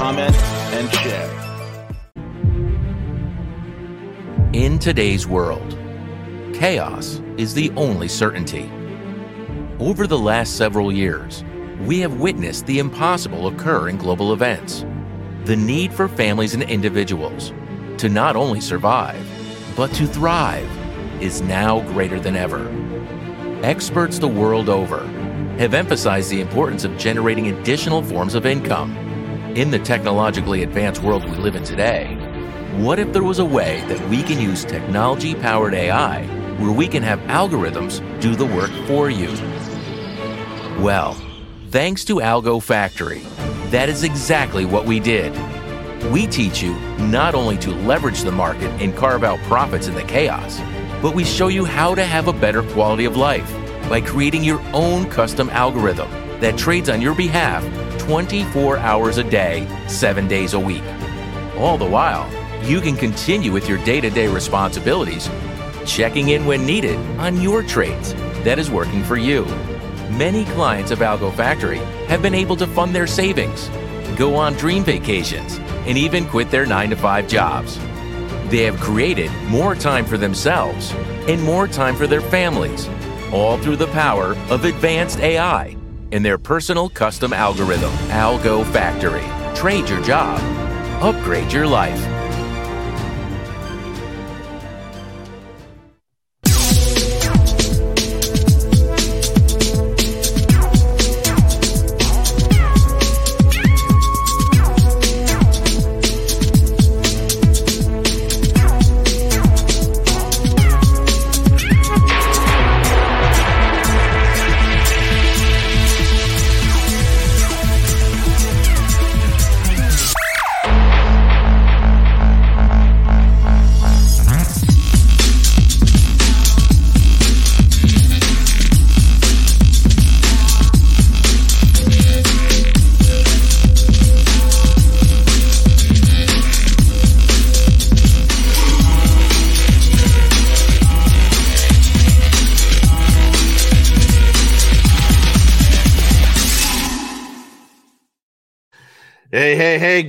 comment, and share. In today's world, chaos is the only certainty. Over the last several years, we have witnessed the impossible occur in global events. The need for families and individuals to not only survive, but to thrive is now greater than ever. Experts the world over have emphasized the importance of generating additional forms of income. In the technologically advanced world we live in today, what if there was a way that we can use technology powered AI where we can have algorithms do the work for you? Well, thanks to Algo Factory, that is exactly what we did. We teach you not only to leverage the market and carve out profits in the chaos, but we show you how to have a better quality of life by creating your own custom algorithm that trades on your behalf 24 hours a day, 7 days a week. All the while, you can continue with your day to day responsibilities, checking in when needed on your trades that is working for you. Many clients of Algo Factory have been able to fund their savings, go on dream vacations, and even quit their 9 to 5 jobs. They have created more time for themselves and more time for their families, all through the power of advanced AI and their personal custom algorithm, Algo Factory. Trade your job, upgrade your life.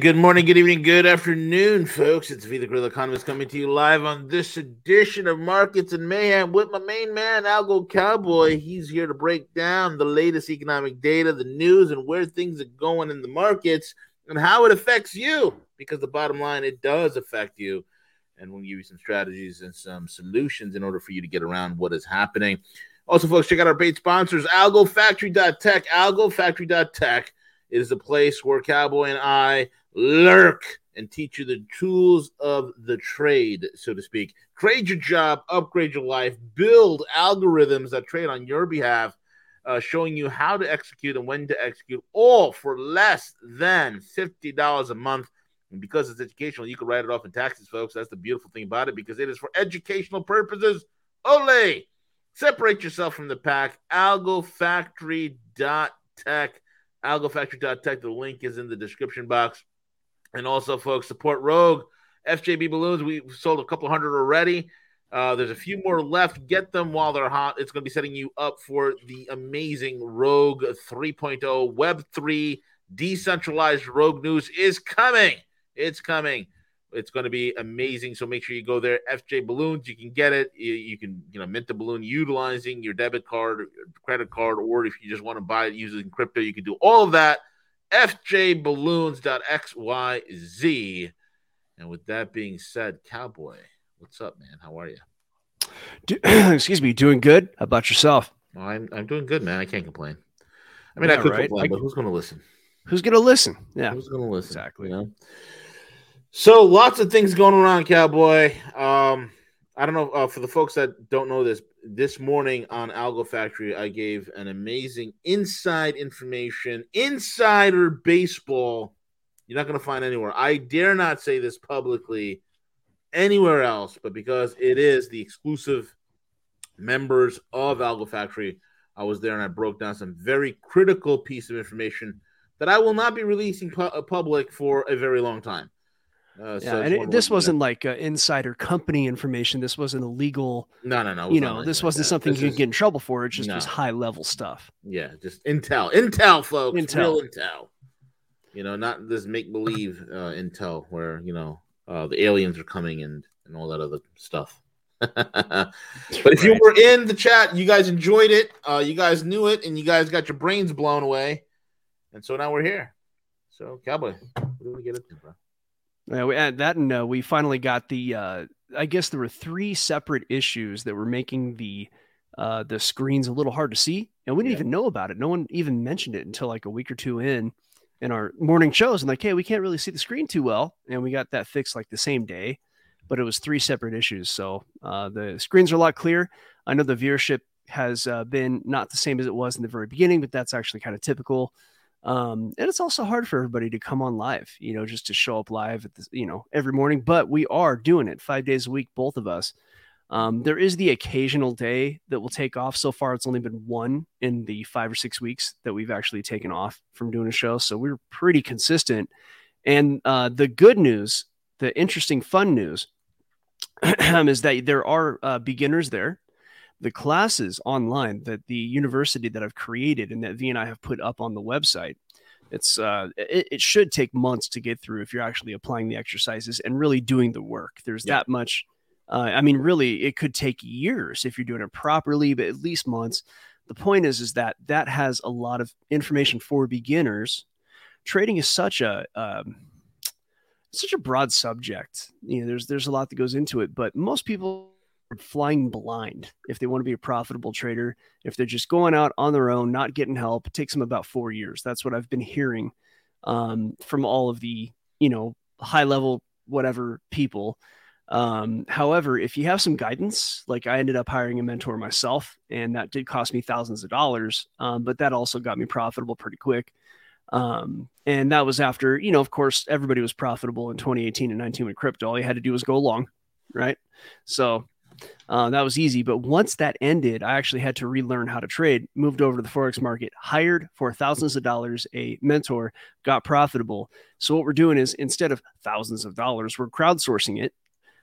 Good morning, good evening, good afternoon, folks. It's V the Guerrilla Economist coming to you live on this edition of Markets and Mayhem with my main man, Algo Cowboy. He's here to break down the latest economic data, the news, and where things are going in the markets and how it affects you. Because the bottom line, it does affect you. And we'll give you some strategies and some solutions in order for you to get around what is happening. Also, folks, check out our paid sponsors, AlgoFactory.tech, AlgoFactory.tech it is a place where Cowboy and I lurk and teach you the tools of the trade, so to speak. Trade your job, upgrade your life, build algorithms that trade on your behalf, uh, showing you how to execute and when to execute, all for less than $50 a month. And because it's educational, you can write it off in taxes, folks. That's the beautiful thing about it because it is for educational purposes only. Separate yourself from the pack. AlgoFactory.tech algofactory.tech. The link is in the description box. And also, folks, support Rogue FJB balloons. We sold a couple hundred already. Uh, there's a few more left. Get them while they're hot. It's going to be setting you up for the amazing Rogue 3.0 Web3 decentralized Rogue news is coming. It's coming. It's going to be amazing. So make sure you go there. FJ Balloons, you can get it. You, you, can, you know, mint the balloon utilizing your debit card, credit card, or if you just want to buy it using crypto, you can do all of that. FJBalloons.xyz. And with that being said, Cowboy, what's up, man? How are you? Do, excuse me, doing good. How about yourself? Well, I'm I'm doing good, man. I can't complain. I mean, yeah, I could right? complain, I, but who's going to listen? Who's going to listen? Yeah, who's going to listen? Exactly. You know? So lots of things going around, Cowboy. Um, I don't know uh, for the folks that don't know this. This morning on Algo Factory, I gave an amazing inside information, insider baseball You're not going to find anywhere. I dare not say this publicly anywhere else, but because it is the exclusive members of Algo Factory, I was there and I broke down some very critical piece of information that I will not be releasing pu- public for a very long time. Uh, yeah, so and it, this wasn't like uh, insider company information. This wasn't illegal. No, no, no. You know, this wasn't something this you could get in trouble for. It just no. high level stuff. Yeah, just intel, intel, folks, intel. real intel. You know, not this make believe uh, intel where you know uh, the aliens are coming and and all that other stuff. but if you were in the chat, you guys enjoyed it. Uh, you guys knew it, and you guys got your brains blown away. And so now we're here. So, Cowboy, what do we get into, bro? Yeah, we had that, and uh, we finally got the. Uh, I guess there were three separate issues that were making the uh, the screens a little hard to see, and we didn't yeah. even know about it. No one even mentioned it until like a week or two in in our morning shows, and like, hey, we can't really see the screen too well, and we got that fixed like the same day, but it was three separate issues. So uh, the screens are a lot clear. I know the viewership has uh, been not the same as it was in the very beginning, but that's actually kind of typical. Um, and it's also hard for everybody to come on live, you know, just to show up live at the, you know, every morning. But we are doing it five days a week, both of us. Um, there is the occasional day that will take off. So far, it's only been one in the five or six weeks that we've actually taken off from doing a show. So we're pretty consistent. And uh, the good news, the interesting, fun news, is that there are uh, beginners there the classes online that the university that I've created and that V and I have put up on the website, it's uh, it, it, should take months to get through if you're actually applying the exercises and really doing the work. There's yeah. that much. Uh, I mean, really, it could take years if you're doing it properly, but at least months. The point is, is that that has a lot of information for beginners. Trading is such a um, such a broad subject. You know, there's there's a lot that goes into it, but most people flying blind if they want to be a profitable trader. If they're just going out on their own, not getting help, it takes them about four years. That's what I've been hearing um, from all of the, you know, high level, whatever people. Um, however, if you have some guidance, like I ended up hiring a mentor myself, and that did cost me thousands of dollars, um, but that also got me profitable pretty quick. Um, and that was after, you know, of course, everybody was profitable in 2018 and 19 with crypto. All you had to do was go long, right? So uh, that was easy. But once that ended, I actually had to relearn how to trade, moved over to the Forex market, hired for thousands of dollars a mentor, got profitable. So, what we're doing is instead of thousands of dollars, we're crowdsourcing it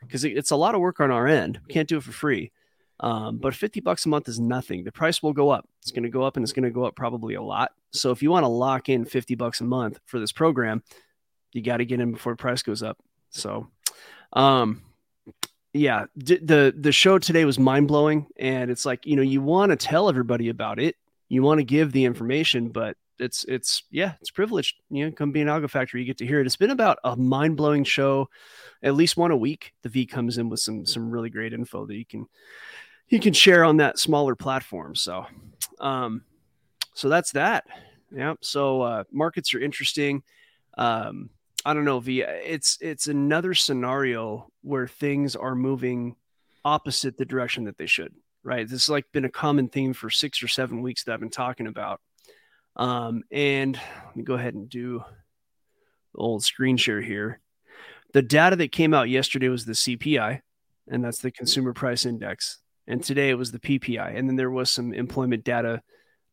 because it's a lot of work on our end. We can't do it for free. Um, but 50 bucks a month is nothing. The price will go up. It's going to go up and it's going to go up probably a lot. So, if you want to lock in 50 bucks a month for this program, you got to get in before the price goes up. So, um, yeah, d- the the show today was mind blowing, and it's like you know you want to tell everybody about it, you want to give the information, but it's it's yeah, it's privileged. You know, come be an algo factory, you get to hear it. It's been about a mind blowing show, at least one a week. The V comes in with some some really great info that you can you can share on that smaller platform. So, um, so that's that. Yeah. So uh, markets are interesting. Um, I don't know, V. It's it's another scenario where things are moving opposite the direction that they should. Right. This has like been a common theme for six or seven weeks that I've been talking about. Um, and let me go ahead and do the old screen share here. The data that came out yesterday was the CPI, and that's the Consumer Price Index. And today it was the PPI, and then there was some employment data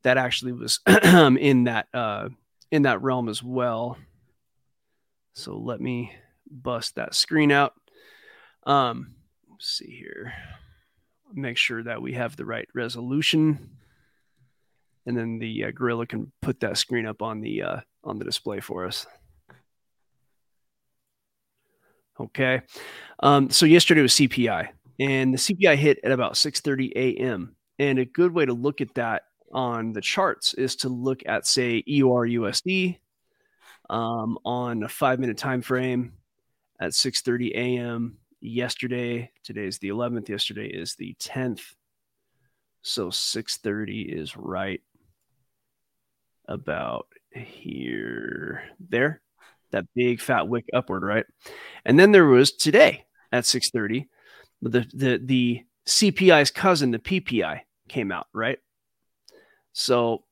that actually was in that uh, in that realm as well. So let me bust that screen out. Um, see here. Make sure that we have the right resolution, and then the uh, Gorilla can put that screen up on the uh, on the display for us. Okay. Um, so yesterday was CPI, and the CPI hit at about 6:30 a.m. And a good way to look at that on the charts is to look at, say, EUR USD um, on a five minute time frame at 6:30 a.m. yesterday. Today's the 11th. Yesterday is the 10th. So 6:30 is right about here. There, that big fat wick upward, right? And then there was today at 6:30, the the the CPI's cousin, the PPI, came out, right? So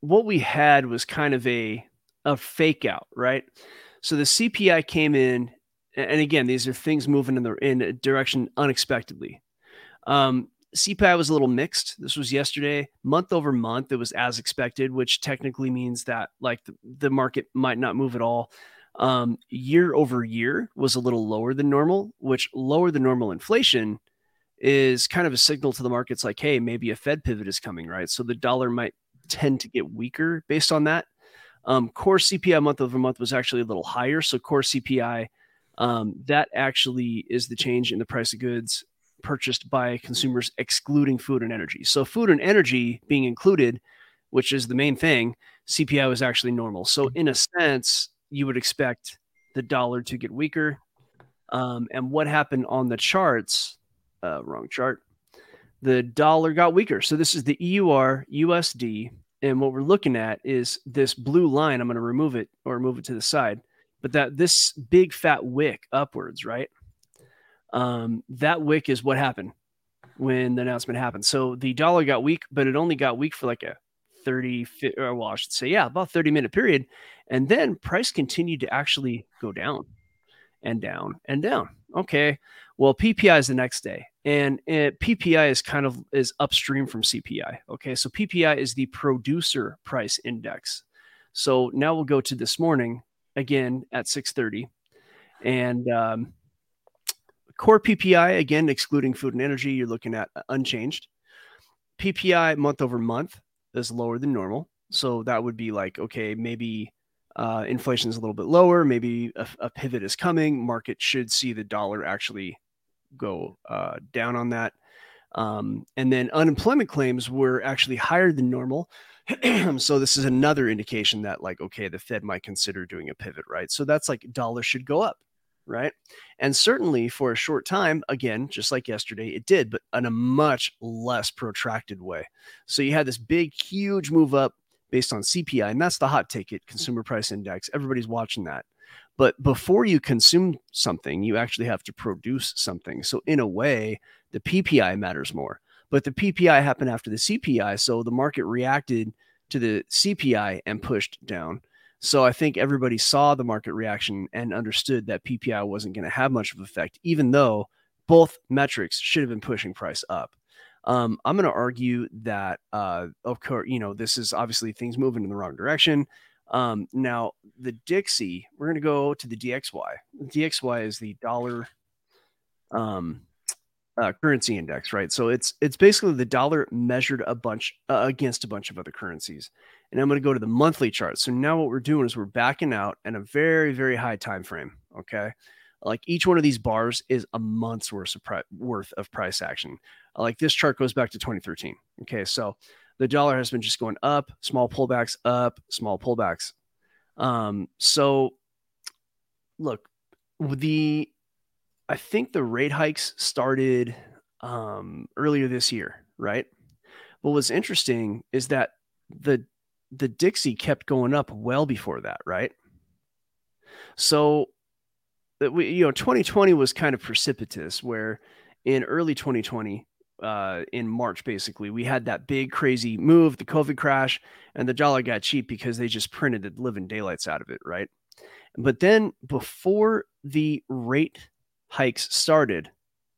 what we had was kind of a a fake out, right? So the CPI came in, and again, these are things moving in the in a direction unexpectedly. Um, CPI was a little mixed. This was yesterday, month over month. It was as expected, which technically means that like the, the market might not move at all. Um, year over year was a little lower than normal, which lower than normal inflation is kind of a signal to the markets like, hey, maybe a Fed pivot is coming, right? So the dollar might tend to get weaker based on that. Um, core CPI month over month was actually a little higher. So core CPI, um, that actually is the change in the price of goods purchased by consumers, excluding food and energy. So food and energy being included, which is the main thing, CPI was actually normal. So in a sense, you would expect the dollar to get weaker. Um, and what happened on the charts? Uh, wrong chart. The dollar got weaker. So this is the EUR USD. And what we're looking at is this blue line. I'm going to remove it or move it to the side. But that this big fat wick upwards, right? Um, that wick is what happened when the announcement happened. So the dollar got weak, but it only got weak for like a 30, or well, I should say, yeah, about 30 minute period. And then price continued to actually go down and down and down. Okay. Well, PPI is the next day. And it, PPI is kind of is upstream from CPI. Okay. So PPI is the producer price index. So now we'll go to this morning again at 630. And um, core PPI, again, excluding food and energy, you're looking at unchanged. PPI month over month is lower than normal. So that would be like, okay, maybe uh, inflation is a little bit lower. Maybe a, a, pivot is coming. Market should see the dollar actually go uh, down on that. Um, and then unemployment claims were actually higher than normal. so this is another indication that like, okay, the Fed might consider doing a pivot, right? So that's like dollar should go up right? And certainly for a short time, again, just like yesterday, it did, but in a much less protracted way. So you had this big, huge move up based on CPI, and that's the hot ticket consumer price index. Everybody's watching that. But before you consume something, you actually have to produce something. So, in a way, the PPI matters more. But the PPI happened after the CPI. So the market reacted to the CPI and pushed down. So I think everybody saw the market reaction and understood that PPI wasn't going to have much of effect, even though both metrics should have been pushing price up. Um, I'm going to argue that, uh, of course, you know, this is obviously things moving in the wrong direction. Um, now, the Dixie, we're going to go to the DXY. DXY is the dollar um, uh, currency index, right? So it's it's basically the dollar measured a bunch uh, against a bunch of other currencies and I'm going to go to the monthly chart. So now what we're doing is we're backing out in a very very high time frame. Okay, like each one of these bars is a month's worth of pri- worth of price action. Like this chart goes back to 2013. Okay, so the dollar has been just going up, small pullbacks, up, small pullbacks. Um, so look, the I think the rate hikes started um, earlier this year, right? But what's interesting is that the the Dixie kept going up well before that, right? So that we, you know, 2020 was kind of precipitous where in early 2020, uh, in March, basically, we had that big crazy move, the COVID crash, and the dollar got cheap because they just printed the living daylights out of it, right? But then before the rate hikes started,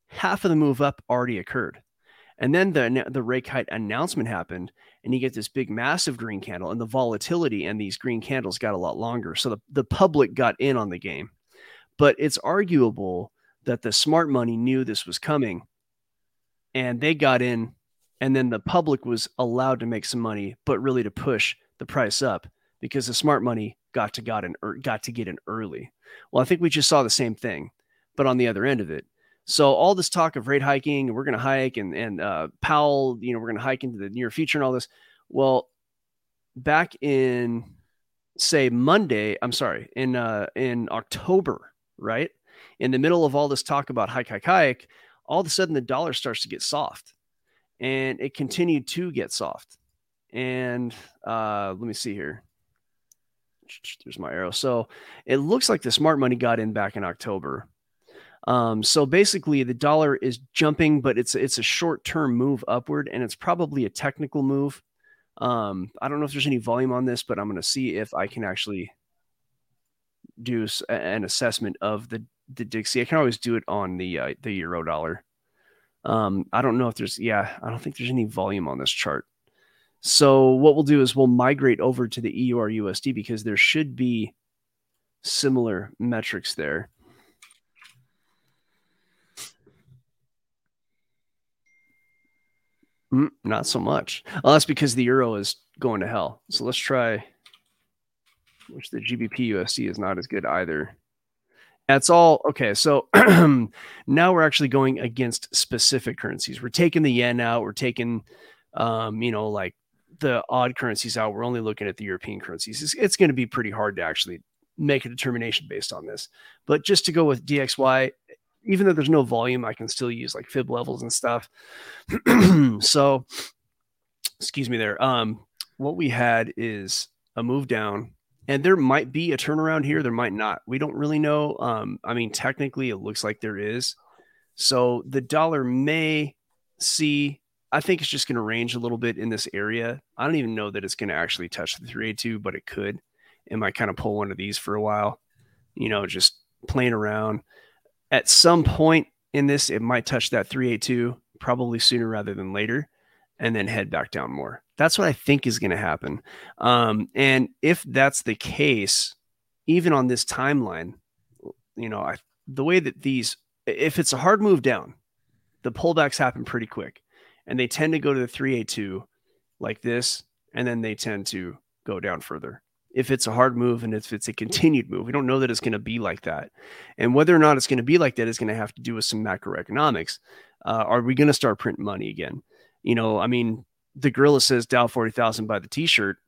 half of the move up already occurred. And then the the rate hike announcement happened, and you get this big massive green candle and the volatility and these green candles got a lot longer so the, the public got in on the game but it's arguable that the smart money knew this was coming and they got in and then the public was allowed to make some money but really to push the price up because the smart money got to got in got to get in early. Well i think we just saw the same thing but on the other end of it. So all this talk of rate hiking, and we're going to hike, and and uh, Powell, you know, we're going to hike into the near future and all this. Well, back in say Monday, I'm sorry, in uh, in October, right, in the middle of all this talk about hike, hike, hike, all of a sudden the dollar starts to get soft, and it continued to get soft. And uh, let me see here. There's my arrow. So it looks like the smart money got in back in October um, so basically, the dollar is jumping, but it's it's a short term move upward, and it's probably a technical move. Um, I don't know if there's any volume on this, but I'm going to see if I can actually do an assessment of the the Dixie. I can always do it on the uh, the euro dollar. Um, I don't know if there's yeah, I don't think there's any volume on this chart. So what we'll do is we'll migrate over to the EUR USD because there should be similar metrics there. Mm, not so much. Well, that's because the euro is going to hell. So let's try, which the GBP USD is not as good either. That's all. Okay. So now we're actually going against specific currencies. We're taking the yen out. We're taking, um, you know, like the odd currencies out. We're only looking at the European currencies. It's, it's going to be pretty hard to actually make a determination based on this. But just to go with DXY, even though there's no volume, I can still use like fib levels and stuff. so, excuse me there. Um, what we had is a move down, and there might be a turnaround here. There might not. We don't really know. Um, I mean, technically, it looks like there is. So the dollar may see. I think it's just going to range a little bit in this area. I don't even know that it's going to actually touch the 382, but it could. It might kind of pull one of these for a while, you know, just playing around at some point in this, it might touch that 382, probably sooner rather than later, and then head back down more. That's what I think is going to happen. Um, and if that's the case, even on this timeline, you know, I, the way that these, if it's a hard move down, the pullbacks happen pretty quick and they tend to go to the 382 like this, and then they tend to go down further if it's a hard move and if it's a continued move. We don't know that it's going to be like that. And whether or not it's going to be like that is going to have to do with some macroeconomics. Uh, are we going to start printing money again? You know, I mean, the gorilla says Dow 40,000 by the t shirt.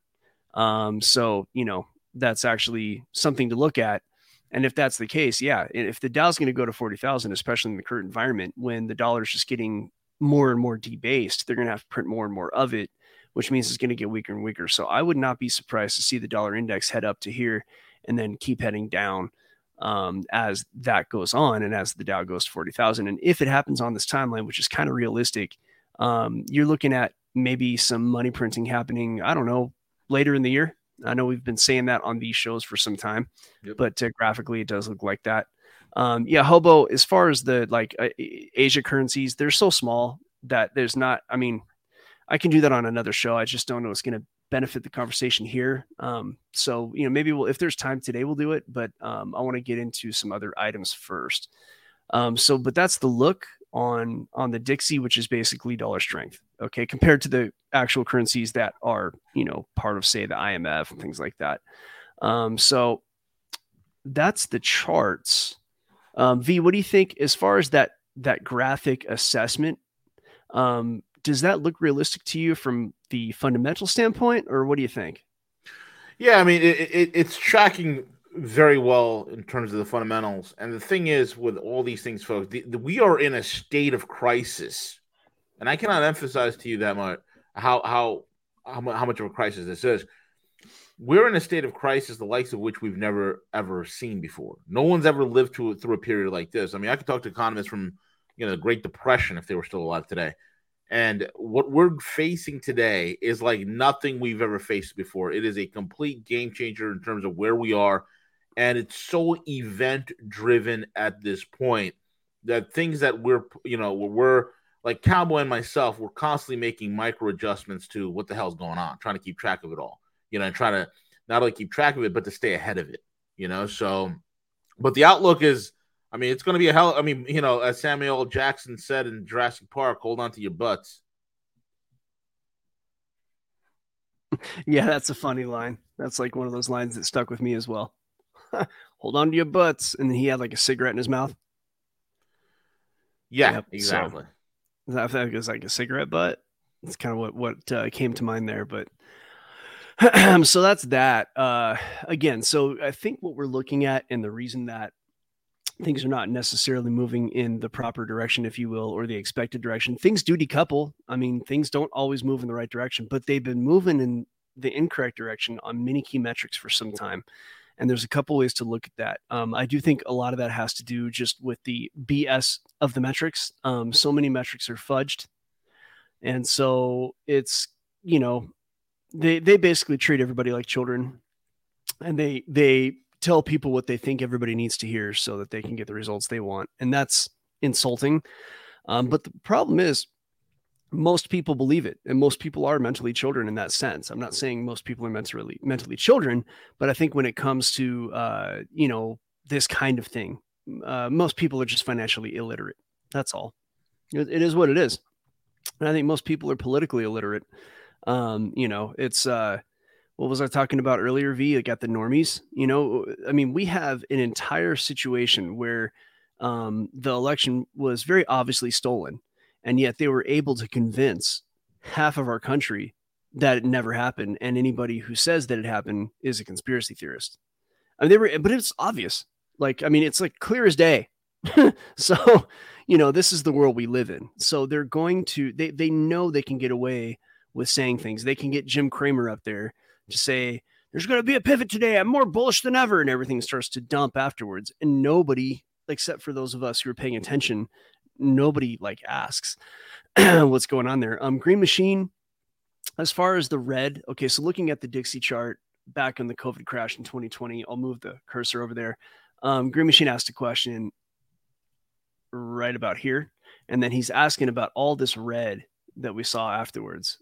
Um, so, you know, that's actually something to look at. And if that's the case, yeah, if the Dow's going to go to 40,000, especially in the current environment when the dollar is just getting more and more debased, they're going to have to print more and more of it which means it's going to get weaker and weaker. So I would not be surprised to see the dollar index head up to here and then keep heading down um, as that goes on and as the Dow goes to 40,000. And if it happens on this timeline, which is kind of realistic, um, you're looking at maybe some money printing happening, I don't know, later in the year. I know we've been saying that on these shows for some time, yep. but uh, graphically it does look like that. Um, yeah, Hobo, as far as the like uh, Asia currencies, they're so small that there's not, I mean, I can do that on another show. I just don't know it's going to benefit the conversation here. Um, so you know, maybe we'll if there's time today, we'll do it. But um, I want to get into some other items first. Um, so, but that's the look on on the Dixie, which is basically dollar strength. Okay, compared to the actual currencies that are you know part of say the IMF and things like that. Um, so that's the charts. Um, v, what do you think as far as that that graphic assessment? Um, does that look realistic to you from the fundamental standpoint, or what do you think? Yeah, I mean, it, it, it's tracking very well in terms of the fundamentals. And the thing is, with all these things, folks, the, the, we are in a state of crisis, and I cannot emphasize to you that much how how how, much of a crisis this is. We're in a state of crisis, the likes of which we've never ever seen before. No one's ever lived through through a period like this. I mean, I could talk to economists from you know the Great Depression if they were still alive today and what we're facing today is like nothing we've ever faced before. It is a complete game changer in terms of where we are. And it's so event driven at this point that things that we're, you know, we're like Cowboy and myself, we're constantly making micro adjustments to what the hell's going on, trying to keep track of it all, you know, and trying to not only keep track of it, but to stay ahead of it, you know. So, but the outlook is I mean, it's going to be a hell. I mean, you know, as Samuel Jackson said in Jurassic Park, hold on to your butts. Yeah, that's a funny line. That's like one of those lines that stuck with me as well. hold on to your butts. And he had like a cigarette in his mouth. Yeah, yep. exactly. So, I think was like a cigarette butt. It's kind of what, what uh, came to mind there. But so that's that. Uh, again, so I think what we're looking at and the reason that things are not necessarily moving in the proper direction, if you will, or the expected direction. Things do decouple. I mean, things don't always move in the right direction, but they've been moving in the incorrect direction on many key metrics for some time. And there's a couple ways to look at that. Um, I do think a lot of that has to do just with the BS of the metrics. Um, so many metrics are fudged. And so it's, you know, they, they basically treat everybody like children and they, they tell people what they think everybody needs to hear so that they can get the results they want. And that's insulting. Um, but the problem is, most people believe it, and most people are mentally children in that sense. I'm not saying most people are mentally mentally children, but I think when it comes to uh, you know this kind of thing, uh, most people are just financially illiterate. That's all. it, it is what it is, and I think most people are politically illiterate. Um, you know, it's uh, what was I talking about earlier? v I got the normies. You know, I mean, we have an entire situation where um, the election was very obviously stolen, and yet they were able to convince half of our country that it never happened, and anybody who says that it happened is a conspiracy theorist. I mean, they were, but it's obvious. Like, I mean, it's like clear as day. so, you know, this is the world we live in. So they're going to they they know they can get away with saying things. They can get Jim Cramer up there to say, there's going to be a pivot today. I'm more bullish than ever. And everything starts to dump afterwards. And nobody, except for those of us who are paying attention, nobody like asks what's going on there. Um, Green Machine, as far as the red, okay, so looking at the Dixie chart back in the COVID crash in 2020, I'll move the cursor over there. Um, Green Machine asked a question right about here. And then he's asking about all this red that we saw afterwards,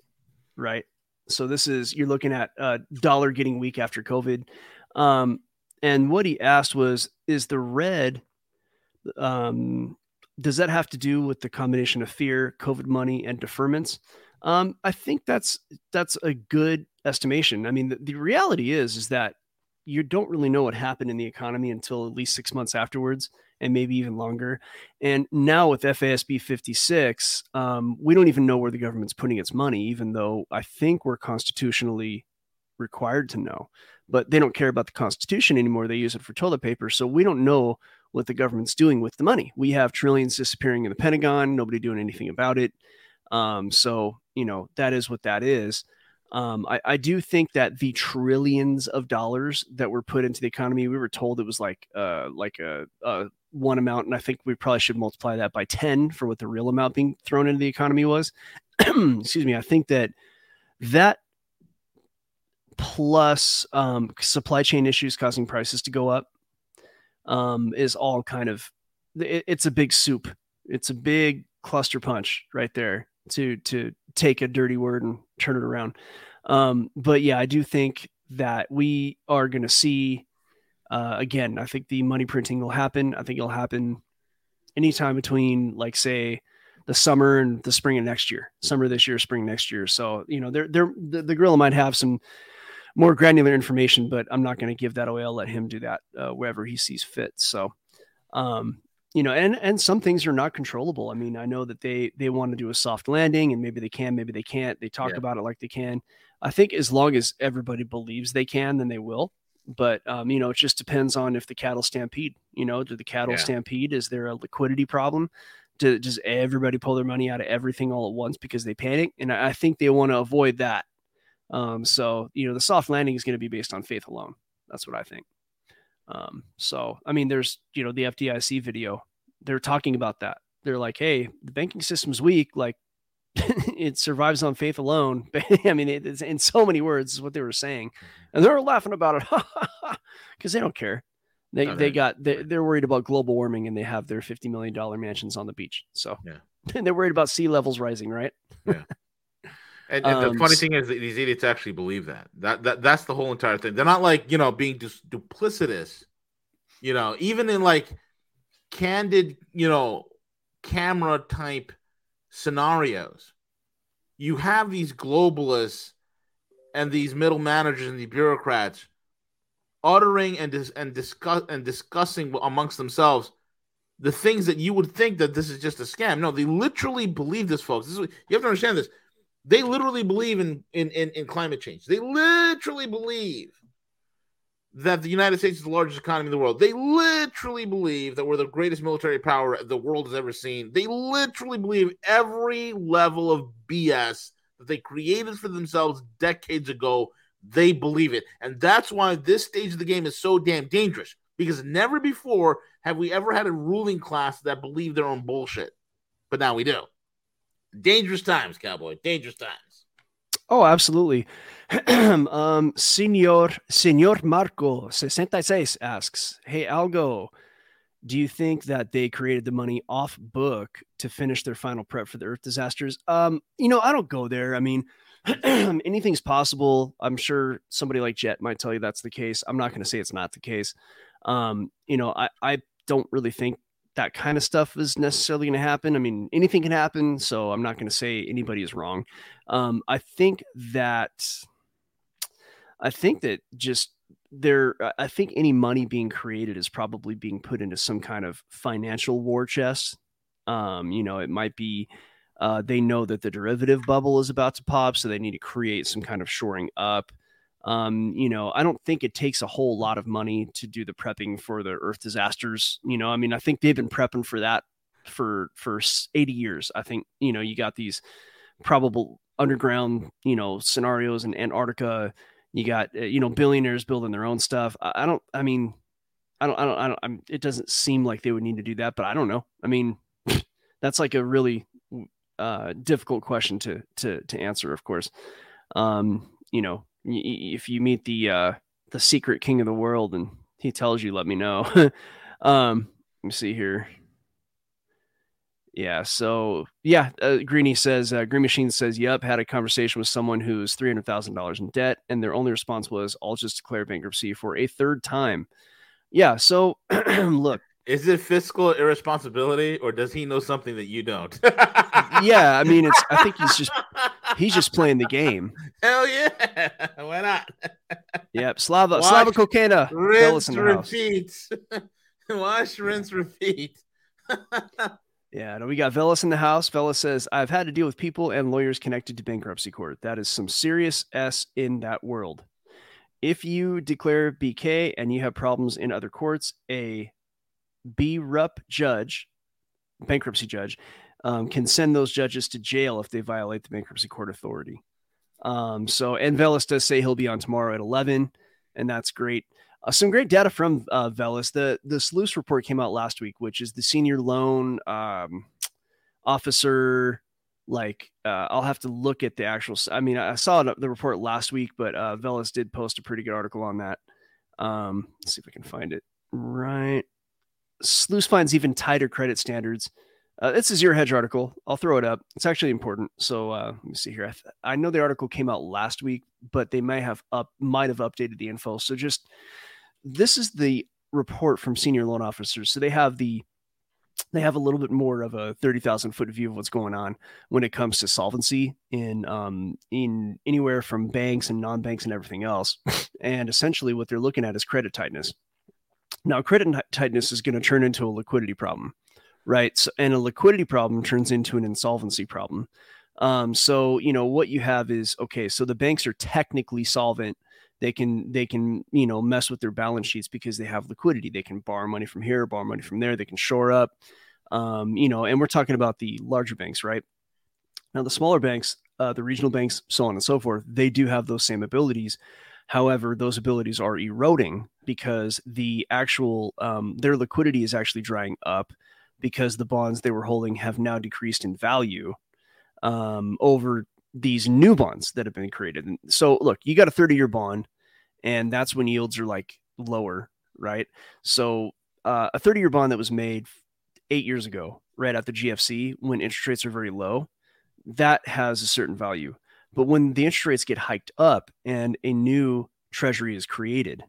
right? So this is you're looking at uh, dollar getting weak after COVID. Um, and what he asked was, is the red, um, does that have to do with the combination of fear, COVID money, and deferments? Um, I think that's that's a good estimation. I mean, the, the reality is is that you don't really know what happened in the economy until at least six months afterwards and maybe even longer. And now with FASB 56, um, we don't even know where the government's putting its money, even though I think we're constitutionally required to know. But they don't care about the Constitution anymore. They use it for toilet paper. So we don't know what the government's doing with the money. We have trillions disappearing in the Pentagon, nobody doing anything about it. Um, so, you know, that is what that is. Um, I, I, do think that the trillions of dollars that were put into the economy, we were told it was like uh, like a, a one amount, and I think we probably should multiply that by 10 for what the real amount being thrown into the economy was. Excuse me. I think that that plus um, supply chain issues causing prices to go up um, is all kind of it, it's a big soup. It's a big cluster punch right there to to take a dirty word and turn it around. Um, but yeah, I do think that we are going to see uh, again, I think the money printing will happen. I think it'll happen anytime between, like, say, the summer and the spring of next year, summer this year, spring next year. So, you know, they're, they're, the, the gorilla might have some more granular information, but I'm not going to give that away. I'll let him do that uh, wherever he sees fit. So, um, you know, and and some things are not controllable. I mean, I know that they they want to do a soft landing, and maybe they can, maybe they can't. They talk yeah. about it like they can. I think as long as everybody believes they can, then they will but um, you know, it just depends on if the cattle stampede. You know, do the cattle yeah. stampede? Is there a liquidity problem? Do, does everybody pull their money out of everything all at once because they panic? And I, I think they want to avoid that. Um, so you know, the soft landing is going to be based on faith alone. That's what I think. Um, so I mean, there's you know the FDIC video. They're talking about that. They're like, hey, the banking system's weak. Like it survives on faith alone. I mean, it's in so many words is what they were saying, mm-hmm. and they were laughing about it because they don't care. They they got they, they're worried about global warming and they have their fifty million dollar mansions on the beach. So yeah, and they're worried about sea levels rising, right? yeah. And, and um, the funny thing is, these idiots actually believe that. That that that's the whole entire thing. They're not like you know being just duplicitous. You know, even in like candid, you know, camera type scenarios. You have these globalists and these middle managers and the bureaucrats uttering and dis- and discuss and discussing amongst themselves the things that you would think that this is just a scam. No, they literally believe this, folks. This is, you have to understand this. They literally believe in, in in in climate change. They literally believe that the United States is the largest economy in the world. They literally believe that we're the greatest military power the world has ever seen. They literally believe every level of BS that they created for themselves decades ago. They believe it. And that's why this stage of the game is so damn dangerous because never before have we ever had a ruling class that believed their own bullshit. But now we do. Dangerous times, cowboy. Dangerous times. Oh, absolutely. um, Senor Senor Marco 66 asks, "Hey Algo, do you think that they created the money off book to finish their final prep for the Earth disasters?" Um, you know, I don't go there. I mean, anything's possible. I'm sure somebody like Jet might tell you that's the case. I'm not going to say it's not the case. Um, you know, I I don't really think that kind of stuff is necessarily going to happen. I mean, anything can happen, so I'm not going to say anybody is wrong. Um, I think that I think that just there I think any money being created is probably being put into some kind of financial war chest. Um, you know, it might be uh, they know that the derivative bubble is about to pop, so they need to create some kind of shoring up. Um, you know, I don't think it takes a whole lot of money to do the prepping for the earth disasters. You know, I mean, I think they've been prepping for that for for 80 years. I think, you know, you got these probable underground, you know, scenarios in Antarctica. You got, uh, you know, billionaires building their own stuff. I, I don't, I mean, I don't, I don't, I don't, I'm, it doesn't seem like they would need to do that, but I don't know. I mean, that's like a really uh, difficult question to, to, to answer, of course. Um, you know, if you meet the uh, the secret king of the world and he tells you, let me know. um, let me see here. Yeah, so yeah, uh, Greeny says uh, Green Machine says, "Yep, had a conversation with someone who's three hundred thousand dollars in debt, and their only response was, "I'll just declare bankruptcy for a third time." Yeah, so look, is it fiscal irresponsibility, or does he know something that you don't? yeah, I mean, it's. I think he's just he's just playing the game. Hell yeah, why not? Yep, Slava Wash, Slava Cocaina. Rinse, repeat. Wash, rinse, repeat. yeah, no, we got Velas in the house. Velas says, "I've had to deal with people and lawyers connected to bankruptcy court. That is some serious s in that world." If you declare BK and you have problems in other courts, a BRUP judge, bankruptcy judge, um, can send those judges to jail if they violate the bankruptcy court authority. Um, so, and Velas does say he'll be on tomorrow at 11, and that's great. Uh, some great data from uh, Velas. The the SLOOS report came out last week, which is the senior loan um, officer. Like, uh, I'll have to look at the actual. I mean, I saw the report last week, but uh, Velas did post a pretty good article on that. Um, let's see if I can find it. Right SLOOS finds even tighter credit standards. Uh, this is ZeroHedge article. I'll throw it up. It's actually important. So uh, let me see here. I, th- I, know the article came out last week, but they may have up might have updated the info. So just this is the report from senior loan officers. So they have the they have a little bit more of a thirty thousand foot view of what's going on when it comes to solvency in um, in anywhere from banks and non banks and everything else. and essentially, what they're looking at is credit tightness. Now, credit tightness is going to turn into a liquidity problem, right? So, and a liquidity problem turns into an insolvency problem. Um, so, you know, what you have is okay, so the banks are technically solvent. They can they can you know mess with their balance sheets because they have liquidity. They can borrow money from here, borrow money from there. They can shore up, um, you know. And we're talking about the larger banks, right? Now, the smaller banks, uh, the regional banks, so on and so forth, they do have those same abilities. However, those abilities are eroding because the actual um, their liquidity is actually drying up because the bonds they were holding have now decreased in value um, over these new bonds that have been created. So, look, you got a 30 year bond, and that's when yields are like lower, right? So, uh, a 30 year bond that was made eight years ago, right at the GFC, when interest rates are very low, that has a certain value. But when the interest rates get hiked up and a new treasury is created,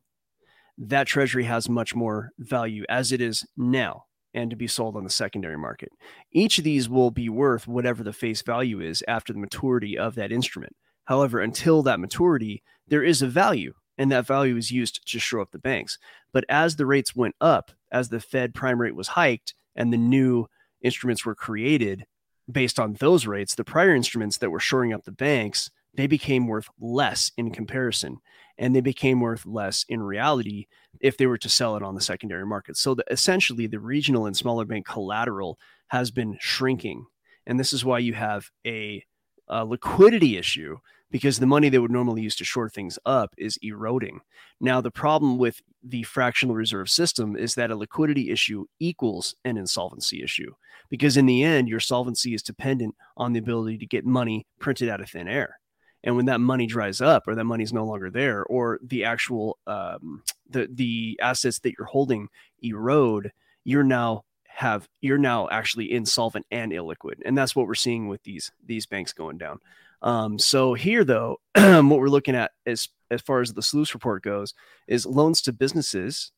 that treasury has much more value as it is now and to be sold on the secondary market. Each of these will be worth whatever the face value is after the maturity of that instrument. However, until that maturity, there is a value, and that value is used to shore up the banks. But as the rates went up, as the Fed prime rate was hiked and the new instruments were created, based on those rates, the prior instruments that were shoring up the banks, they became worth less in comparison and they became worth less in reality if they were to sell it on the secondary market. So the, essentially the regional and smaller bank collateral has been shrinking. And this is why you have a, a liquidity issue because the money they would normally use to shore things up is eroding. Now, the problem with the fractional reserve system is that a liquidity issue equals an insolvency issue because in the end, your solvency is dependent on the ability to get money printed out of thin air. And when that money dries up, or that money's no longer there, or the actual um, the the assets that you're holding erode, you're now have you're now actually insolvent and illiquid, and that's what we're seeing with these these banks going down. Um, so here, though, what we're looking at as as far as the SLOOS report goes is loans to businesses,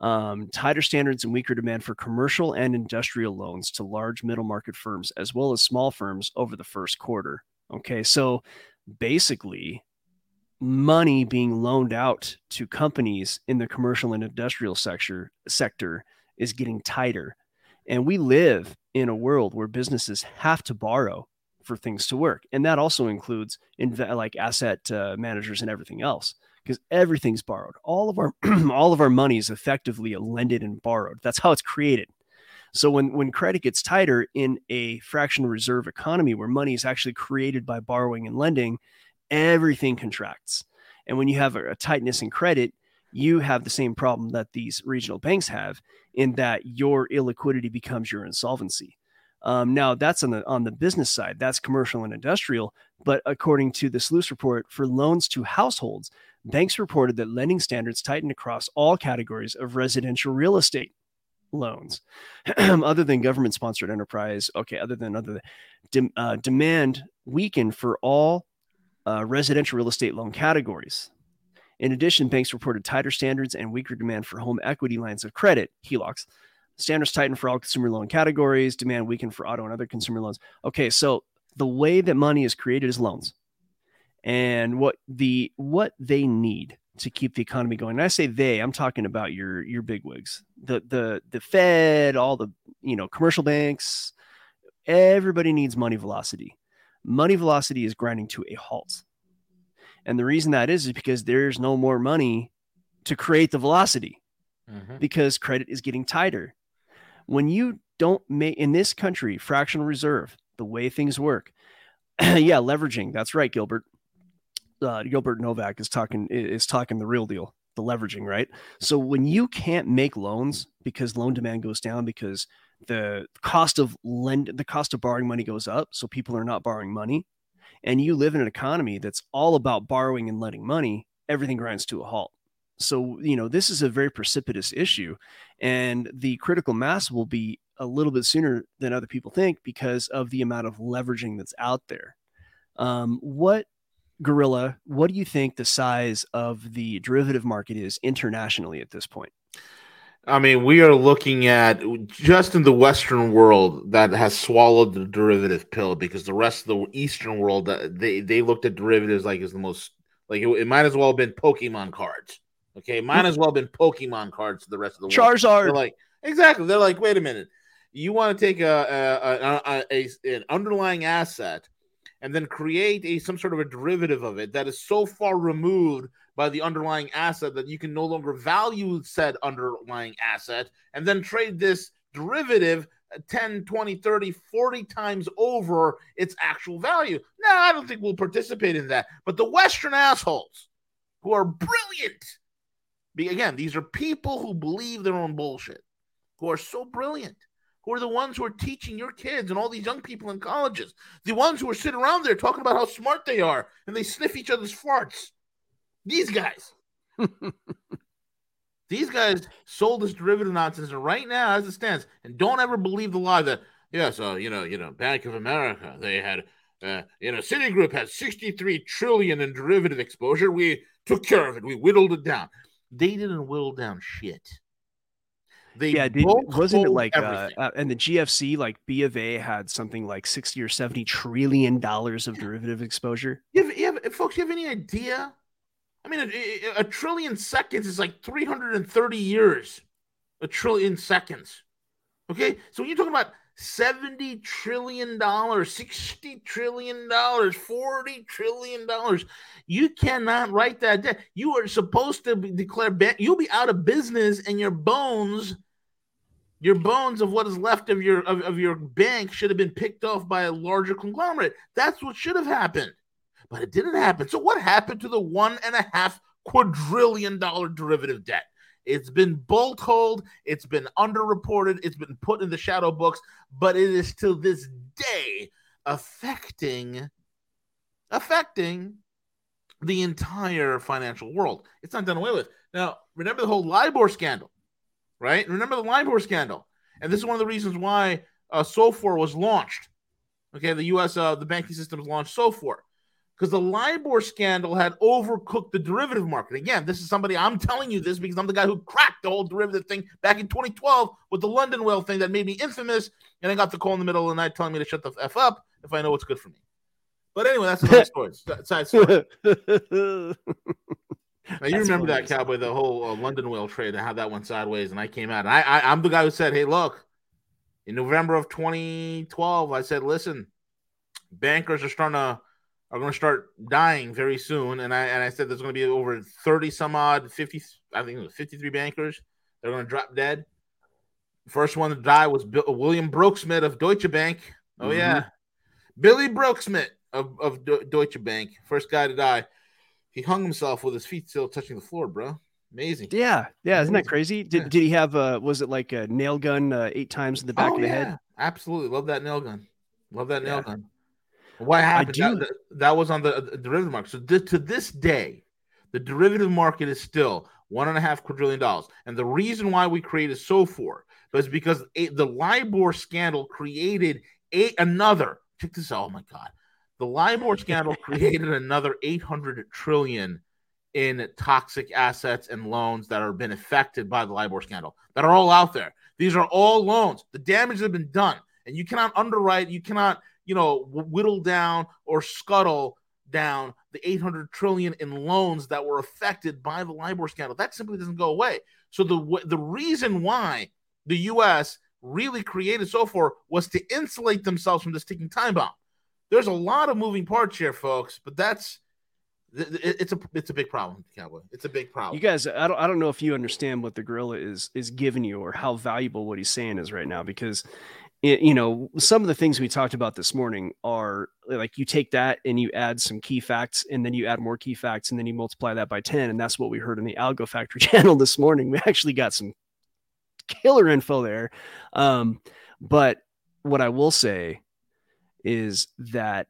um, tighter standards and weaker demand for commercial and industrial loans to large middle market firms as well as small firms over the first quarter. Okay, so basically, money being loaned out to companies in the commercial and industrial sector sector is getting tighter. And we live in a world where businesses have to borrow for things to work. And that also includes in like asset uh, managers and everything else because everything's borrowed. All of our all of our money is effectively lended and borrowed. That's how it's created. So when when credit gets tighter in a fractional reserve economy where money is actually created by borrowing and lending, everything contracts. And when you have a, a tightness in credit, you have the same problem that these regional banks have in that your illiquidity becomes your insolvency. Um, now that's on the on the business side, that's commercial and industrial. But according to the SLOOS report for loans to households, banks reported that lending standards tightened across all categories of residential real estate loans, other than government-sponsored enterprise. Okay, other than other than, uh, demand weakened for all uh, residential real estate loan categories. In addition, banks reported tighter standards and weaker demand for home equity lines of credit (HELOCs), Standards tightened for all consumer loan categories, demand weakened for auto and other consumer loans. Okay, so the way that money is created is loans. And what the what they need to keep the economy going. And I say they, I'm talking about your your bigwigs. The the the Fed, all the, you know, commercial banks, everybody needs money velocity. Money velocity is grinding to a halt. And the reason that is is because there's no more money to create the velocity mm-hmm. because credit is getting tighter when you don't make in this country fractional reserve the way things work yeah leveraging that's right gilbert uh, gilbert novak is talking is talking the real deal the leveraging right so when you can't make loans because loan demand goes down because the cost of lend the cost of borrowing money goes up so people are not borrowing money and you live in an economy that's all about borrowing and lending money everything grinds to a halt so, you know, this is a very precipitous issue, and the critical mass will be a little bit sooner than other people think because of the amount of leveraging that's out there. Um, what, Guerrilla, what do you think the size of the derivative market is internationally at this point? I mean, we are looking at just in the Western world that has swallowed the derivative pill because the rest of the Eastern world they they looked at derivatives like it's the most like it, it might as well have been Pokemon cards. Okay, might as well have been Pokemon cards to the rest of the world. Charizard. They're like exactly. They're like, wait a minute. You want to take a, a, a, a, an underlying asset and then create a some sort of a derivative of it that is so far removed by the underlying asset that you can no longer value said underlying asset and then trade this derivative uh, 10 20 30 40 times over its actual value. No i don't think we'll participate in that. But the western assholes who are brilliant Again, these are people who believe their own bullshit, who are so brilliant, who are the ones who are teaching your kids and all these young people in colleges, the ones who are sitting around there talking about how smart they are and they sniff each other's farts. These guys. these guys sold this derivative nonsense, and right now, as it stands, and don't ever believe the lie that yeah so you know, you know, Bank of America, they had, uh, you know, Citigroup had 63 trillion in derivative exposure. We took care of it. We whittled it down they didn't whittle down shit. They yeah, did, wasn't it like uh, uh, and the GFC like B of A had something like sixty or seventy trillion dollars of derivative exposure. You have, you have, folks, you have any idea? I mean, a, a trillion seconds is like three hundred and thirty years. A trillion seconds. Okay, so when you're talking about 70 trillion dollars 60 trillion dollars 40 trillion dollars you cannot write that down you are supposed to declare you'll be out of business and your bones your bones of what is left of your of, of your bank should have been picked off by a larger conglomerate that's what should have happened but it didn't happen so what happened to the one and a half quadrillion dollar derivative debt it's been bolt hold. It's been underreported. It's been put in the shadow books, but it is to this day affecting affecting the entire financial world. It's not done away with. Now, remember the whole LIBOR scandal, right? Remember the LIBOR scandal. And this is one of the reasons why uh, SOFR was launched. Okay, the U.S. Uh, the banking system has launched SOFR because the LIBOR scandal had overcooked the derivative market. Again, this is somebody I'm telling you this because I'm the guy who cracked the whole derivative thing back in 2012 with the London whale thing that made me infamous. And I got the call in the middle of the night telling me to shut the f up if I know what's good for me. But anyway, that's another story. Side story. now, you remember that cowboy, the whole uh, London whale trade and how that went sideways, and I came out. And I, I, I'm the guy who said, "Hey, look, in November of 2012, I said, listen, bankers are starting to are going to start dying very soon, and I and I said there's going to be over 30 some odd 50, I think it was 53 bankers. They're going to drop dead. First one to die was Bill, William Broeksmit of Deutsche Bank. Oh mm-hmm. yeah, Billy Broeksmit of of Deutsche Bank, first guy to die. He hung himself with his feet still touching the floor, bro. Amazing. Yeah, yeah. Isn't that crazy? Did yeah. did he have a was it like a nail gun uh, eight times in the back oh, of the yeah. head? Absolutely, love that nail gun. Love that nail yeah. gun. What happened? That, that, was on the, the derivative market. So th- to this day, the derivative market is still one and a half quadrillion dollars. And the reason why we created SOFR was because a, the LIBOR scandal created a, another. Check this out. Oh my God. The LIBOR scandal created another 800 trillion in toxic assets and loans that have been affected by the LIBOR scandal that are all out there. These are all loans. The damage has been done, and you cannot underwrite, you cannot, you know, whittle down or scuttle down the 800 trillion in loans that were affected by the LIBOR scandal. That simply doesn't go away. So the the reason why the U.S. really created SOFR was to insulate themselves from this ticking time bomb. There's a lot of moving parts here, folks, but that's it's a it's a big problem, Cowboy. It's a big problem. You guys, I don't I don't know if you understand what the Guerrilla is is giving you or how valuable what he's saying is right now because it, you know some of the things we talked about this morning are like you take that and you add some key facts and then you add more key facts and then you multiply that by 10 and that's what we heard in the algo factory channel this morning we actually got some killer info there um, but what i will say is that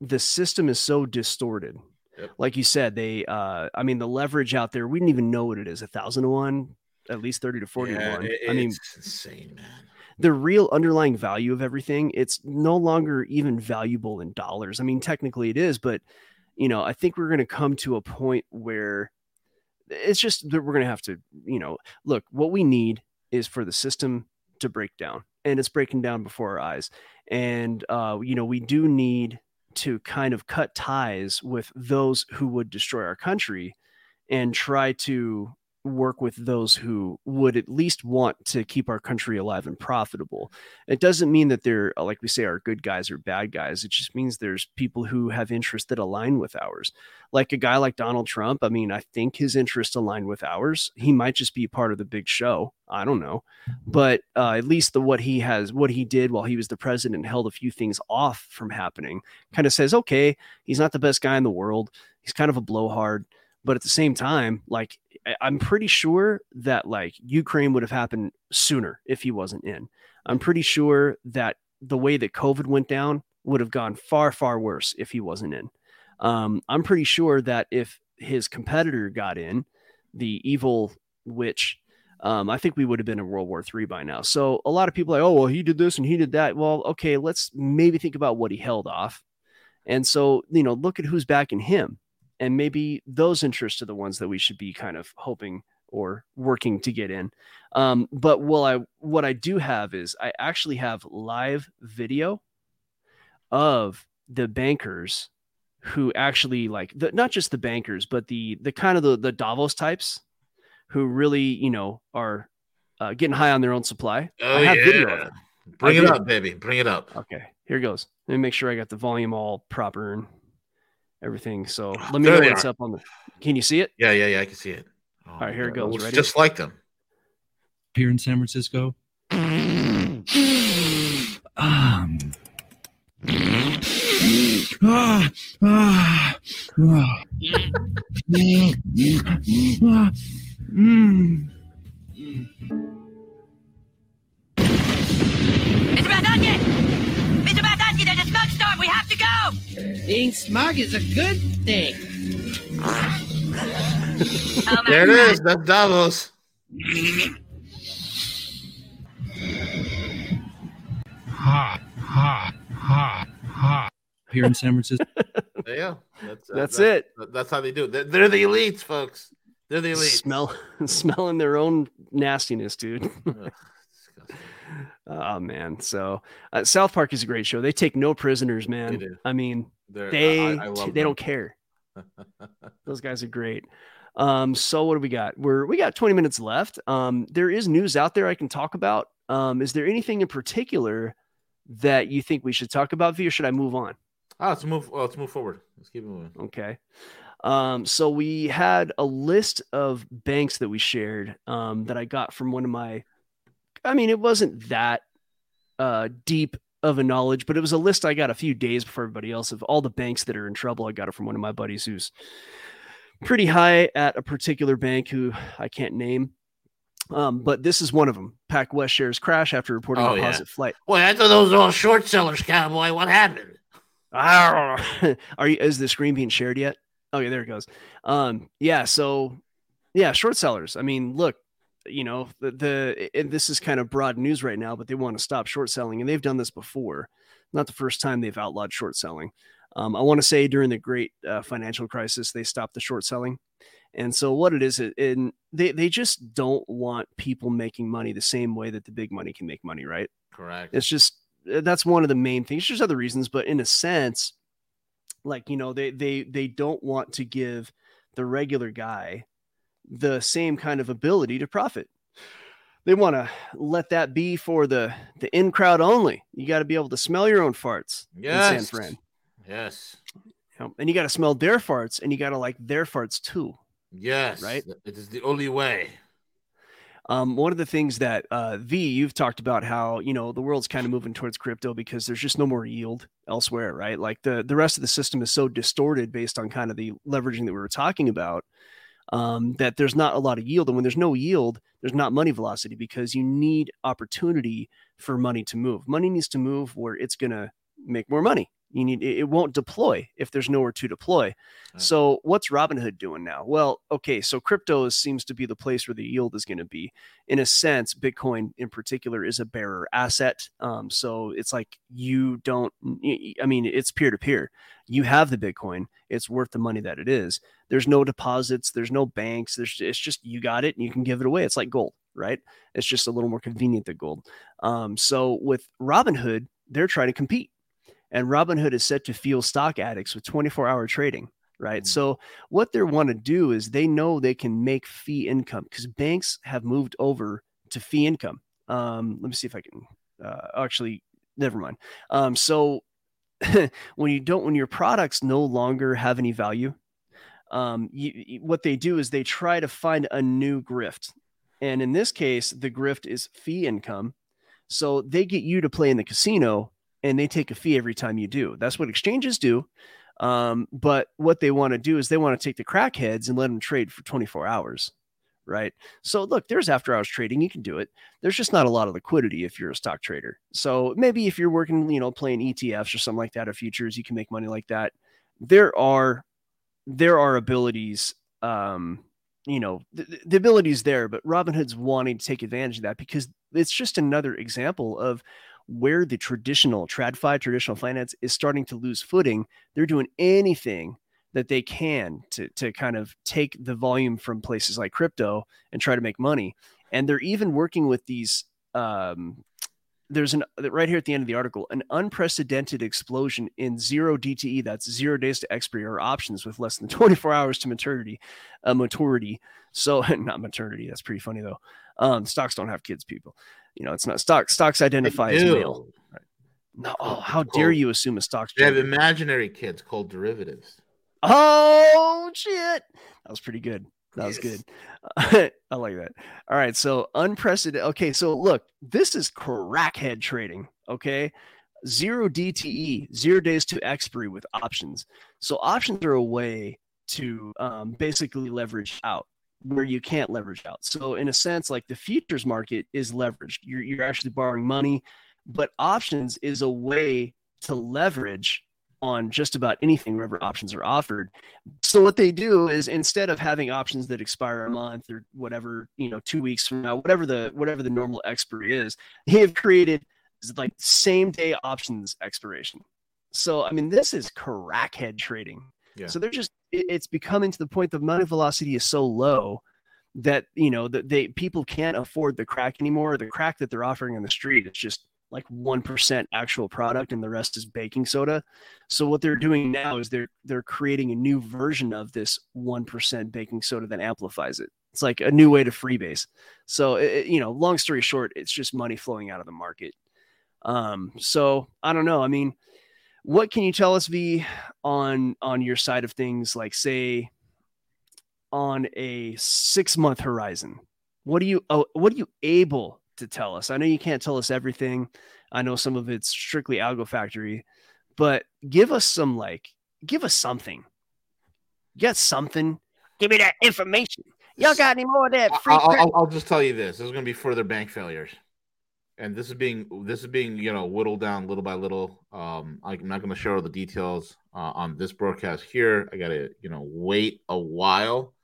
the system is so distorted Yep. Like you said, they, uh, I mean, the leverage out there, we didn't even know what it is a thousand to one, at least 30 to 40 yeah, to one. I mean, insane, man. The real underlying value of everything, it's no longer even valuable in dollars. I mean, technically it is, but, you know, I think we're going to come to a point where it's just that we're going to have to, you know, look, what we need is for the system to break down and it's breaking down before our eyes. And, uh, you know, we do need to kind of cut ties with those who would destroy our country and try to work with those who would at least want to keep our country alive and profitable. It doesn't mean that they're, uh, like we say, are good guys or bad guys. It just means there's people who have interests that align with ours. Like a guy like Donald Trump, I mean, I think his interests align with ours. He might just be part of the big show. I don't know. But uh, at least the what he has, what he did while he was the president, held a few things off from happening, kind of says, okay, he's not the best guy in the world. He's kind of a blowhard but at the same time like i'm pretty sure that like ukraine would have happened sooner if he wasn't in i'm pretty sure that the way that covid went down would have gone far far worse if he wasn't in um, i'm pretty sure that if his competitor got in the evil witch um, I think we would have been in World War III by now. So a lot of people like, oh, well, he did this and he did that. Well, okay, let's maybe think about what he held off. And so, you know, look at who's backing him and maybe those interests are the ones that we should be kind of hoping or working to get in. Um, but what I what I do have is I actually have live video of the bankers who actually like the, not just the bankers, but the the kind of the the Davos types who really you know are uh, getting high on their own supply. Oh I have yeah. video Bring it up, baby. Bring it up. Okay, here goes. Let me make sure I got the volume all proper and everything. So let me there know what's up on the. Can you see it? Yeah, yeah, yeah. I can see it. Oh, All right, here it goes. Ready? Just like them. Here in San Francisco. um. Ah, ah, ah, ah. mm. Mr. Baldacci! Mr. Baldacci, there's a smoke storm. We have to to go. Being smug is a good thing. Oh, There it is. That's Davos. Ha, ha, ha, ha. Here in San Francisco. There you go. That's, uh, That's it. That's how they do it. They're, they're the elites, folks. They're the elites. Smell, smelling their own nastiness, dude. Oh man. So uh, South Park is a great show. They take no prisoners, man. I mean, They're- they I- I they them. don't care. Those guys are great. Um, so what do we got? We're we got 20 minutes left. Um, there is news out there I can talk about. Um, is there anything in particular that you think we should talk about, V, or should I move on? Ah, let's move. Well, let's move forward. Let's keep moving. Okay. Um, so we had a list of banks that we shared um, that I got from one of my, I mean, it wasn't that uh, deep of a knowledge, but it was a list I got a few days before everybody else of all the banks that are in trouble. I got it from one of my buddies who's pretty high at a particular bank who I can't name. Um, but this is one of them. PacWest shares crash after reporting Oh, a yeah. deposit flight. Boy, I thought those were all short sellers, cowboy. What happened? Are you is the screen being shared yet? Okay, there it goes. Um, yeah, so yeah, short sellers. I mean, look, you know, the, the and this is kind of broad news right now, but they want to stop short selling, and they've done this before. Not the first time they've outlawed short selling. Um, I want to say during the great uh, financial crisis, they stopped the short selling. And so what it is, and they, they just don't want people making money the same way that the big money can make money, right? Correct. it's just uh, that's one of the main things there's other reasons but in a sense like you know they they they don't want to give the regular guy the same kind of ability to profit they want to let that be for the the in crowd only you got to be able to smell your own farts yes. in san fran Yes. you know, and you got to smell their farts and you got to like their farts too Yes. Right? It is the only way. Um, one of the things that uh, V you've talked about how you know the world's kind of moving towards crypto because there's just no more yield elsewhere, right? Like the the rest of the system is so distorted based on kind of the leveraging that we were talking about um, that there's not a lot of yield, and when there's no yield, there's not money velocity because you need opportunity for money to move. Money needs to move where it's gonna make more money. You need it won't deploy if there's nowhere to deploy. Right. So what's Robinhood doing now? Well, okay, so crypto is, seems to be the place where the yield is going to be. In a sense, Bitcoin in particular is a bearer asset. Um, so it's like you don't. I mean, it's peer to peer. You have the Bitcoin. It's worth the money that it is. There's no deposits. There's no banks. There's it's just you got it and you can give it away. It's like gold, right? It's just a little more convenient than gold. Um, so with Robinhood, they're trying to compete. And Robinhood is set to fuel stock addicts with 24 hour trading, right? Mm. So, what they want to do is they know they can make fee income because banks have moved over to fee income. Um, let me see if I can uh, actually, never mind. Um, so, when you don't, when your products no longer have any value, um, you, you- what they do is they try to find a new grift. And in this case, the grift is fee income. So they get you to play in the casino and they take a fee every time you do. That's what exchanges do. Um, but what they want to do is they want to take the crackheads and let them trade for 24 hours. Right. So look, there's after hours trading. You can do it. There's just not a lot of liquidity if you're a stock trader. So maybe if you're working, you know, playing ETFs or something like that or futures, you can make money like that. There are there are abilities um you know the, the abilities there but robinhood's wanting to take advantage of that because it's just another example of where the traditional tradfi traditional finance is starting to lose footing they're doing anything that they can to, to kind of take the volume from places like crypto and try to make money. And they're even working with these um, there's an right here at the end of the article an unprecedented explosion in zero DTE that's zero days to expiry or options with less than 24 hours to maturity uh, maturity so not maternity that's pretty funny though um, stocks don't have kids people you know it's not stock stocks identify as male no oh, how dare you assume a stock's They have imaginary kids called derivatives. Oh shit. That was pretty good. That was Yes. good. I like that. All right. So unprecedented. Okay. So look, this is crackhead trading. Okay. Zero DTE, zero days to expiry with options. So options are a way to um, basically leverage out where you can't leverage out. So in a sense, like the futures market is leveraged. You're, you're actually borrowing money, but options is a way to leverage on just about anything wherever options are offered. So what they do is instead of having options that expire a month or whatever, you know, two weeks from now, whatever the whatever the normal expiry is, they have created like same day options expiration. So I mean, this is crackhead trading. Yeah. So they're just it- it's becoming to the point the money velocity is so low that you know that they people can't afford the crack anymore. The crack that they're offering on the street is just like one percent actual product, and the rest is baking soda. So what they're doing now is they're they're creating a new version of this one percent baking soda that amplifies it. It's like a new way to freebase. So it, you know, long story short, it's just money flowing out of the market. Um, so I don't know. I mean, what can you tell us, V, on on your side of things? Like, say, on a six month horizon, what are you oh, what are you able to tell us? I know you can't tell us everything. I know some of it's strictly Algo Factory, but give us some like give us something. Get something. Give me that information. Y'all got any more of that free? I'll. I'll, I'll just tell you this: there's going to be further bank failures, and this is being this is being you know whittled down little by little. Um, I'm not going to share all the details uh, on this broadcast here. I got to you know wait a while.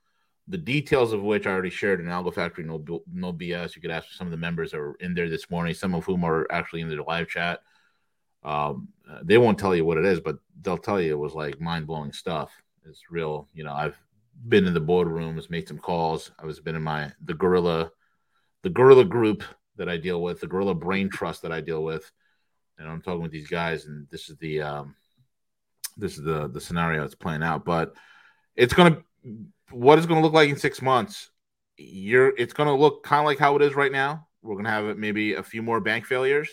The details of which I already shared in Algo Factory, no no BS. You could ask some of the members that in there this morning, some of whom are actually in the live chat. Um, uh, they won't tell you what it is, but they'll tell you it was like mind blowing stuff. It's real. You know, I've been in the boardrooms, made some calls. I was been in my the gorilla, the gorilla group that I deal with, the gorilla brain trust that I deal with, and I'm talking with these guys, and this is the um, this is the the scenario that's playing out. But it's gonna what it's gonna look like in six months. You're it's gonna look kind of like how it is right now. We're gonna have maybe a few more bank failures.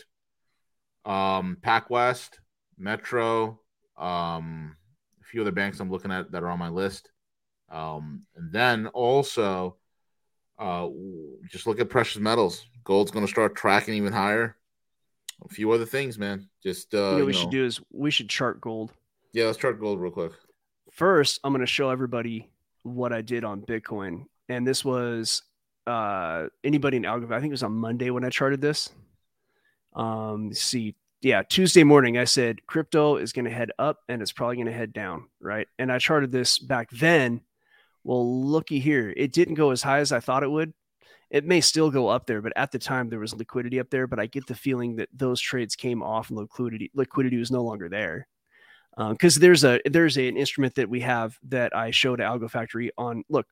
Um, PacWest, Metro, um, a few other banks I'm looking at that are on my list. Um, and then also, uh, just look at precious metals. Gold's going to start tracking even higher. A few other things, man. Just uh, you know, we know- should do is we should chart gold. Yeah, let's chart gold real quick. first i'm going to show everybody what i did on bitcoin. And this was uh anybody in algo i think it was on monday when i charted this. Um see. Yeah tuesday morning i said crypto is going to head up and it's probably going to head down right? And i charted this back then. Well looky here it didn't go as high as i thought it would. It may still go up there but at the time there was liquidity up there but i get the feeling that those trades came off and liquidity liquidity was no longer there because there's a there's a, an instrument that we have that I showed at Algo Factory on. Look,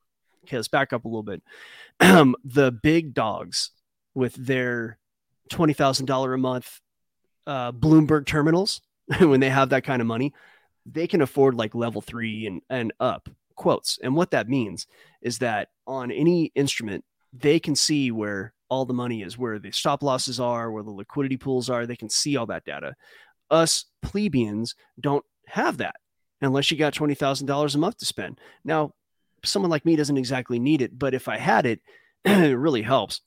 okay, let's back up a little bit. The big dogs with their twenty thousand dollar a month uh, Bloomberg terminals, when they have that kind of money, they can afford like level three and and up quotes. And what that means is that on any instrument, they can see where all the money is, where the stop losses are, where the liquidity pools are. They can see all that data. Us plebeians don't have that unless you got $20,000 a month to spend. Now, someone like me doesn't exactly need it, but if I had it, it really helps.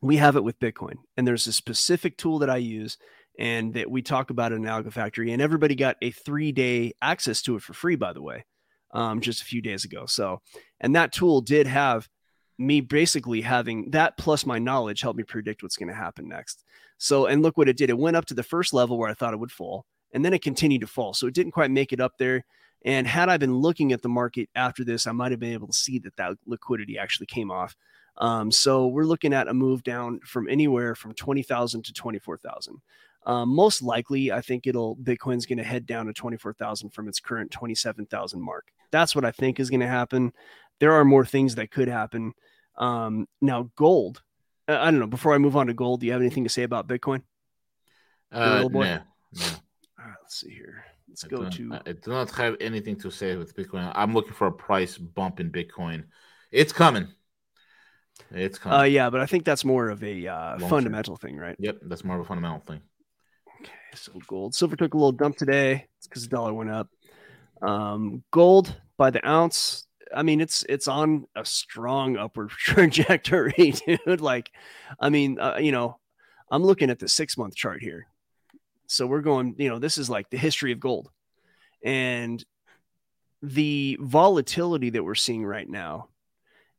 We have it with Bitcoin, and there's a specific tool that I use and that we talk about in Algo Factory, and everybody got a three day access to it for free, by the way, um, just a few days ago. So, and that tool did have me basically having that plus my knowledge help me predict what's going to happen next. So, and look what it did. It went up to the first level where I thought it would fall and then it continued to fall. So it didn't quite make it up there. And had I been looking at the market after this, I might have been able to see that that liquidity actually came off. Um, so we're looking at a move down from anywhere from 20,000 to 24,000. Um, most likely, I think it'll Bitcoin's going to head down to 24,000 from its current 27,000 mark. That's what I think is going to happen. There are more things that could happen. Um, now, gold. I don't know. Before I move on to gold, do you have anything to say about Bitcoin? Uh, little boy? no, no. All right, let's see here. Let's I go to. I do not have anything to say with Bitcoin. I'm looking for a price bump in Bitcoin. It's coming. It's coming. Uh, yeah, but I think that's more of a uh, fundamental thing, right? Yep, that's more of a fundamental thing. Okay, so gold, silver took a little dump today. It's because the dollar went up. Um, gold by the ounce. I mean, it's it's on a strong upward trajectory, dude. Like, I mean, uh, you know, I'm looking at the six month chart here. So we're going, you know, this is like the history of gold, and the volatility that we're seeing right now,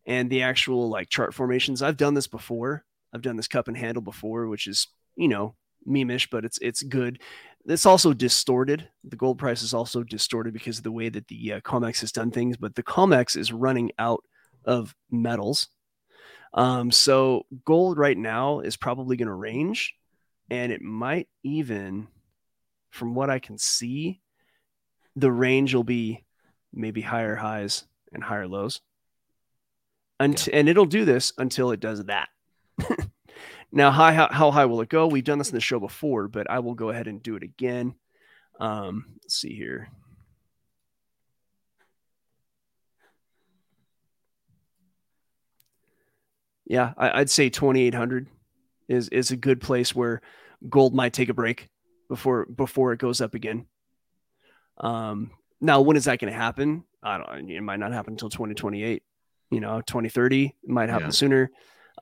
and the actual like chart formations. I've done this before. I've done this cup and handle before, which is you know memeish, but it's it's good. it's also distorted. The gold price is also distorted because of the way that the uh, COMEX has done things. But the COMEX is running out of metals. Um, so gold right now is probably going to range, and it might even, from what I can see, the range will be maybe higher highs and higher lows. Unt- And it'll do this until it does that. now, high, how, how high will it go? We've done this in the show before, but I will go ahead and do it again. Um, let's see here. Yeah, I, I'd say 2,800 is is a good place where gold might take a break before before it goes up again. Um, now, when is that going to happen? I don't. It might not happen until 2028. You know, 2030 it might happen Yeah. sooner.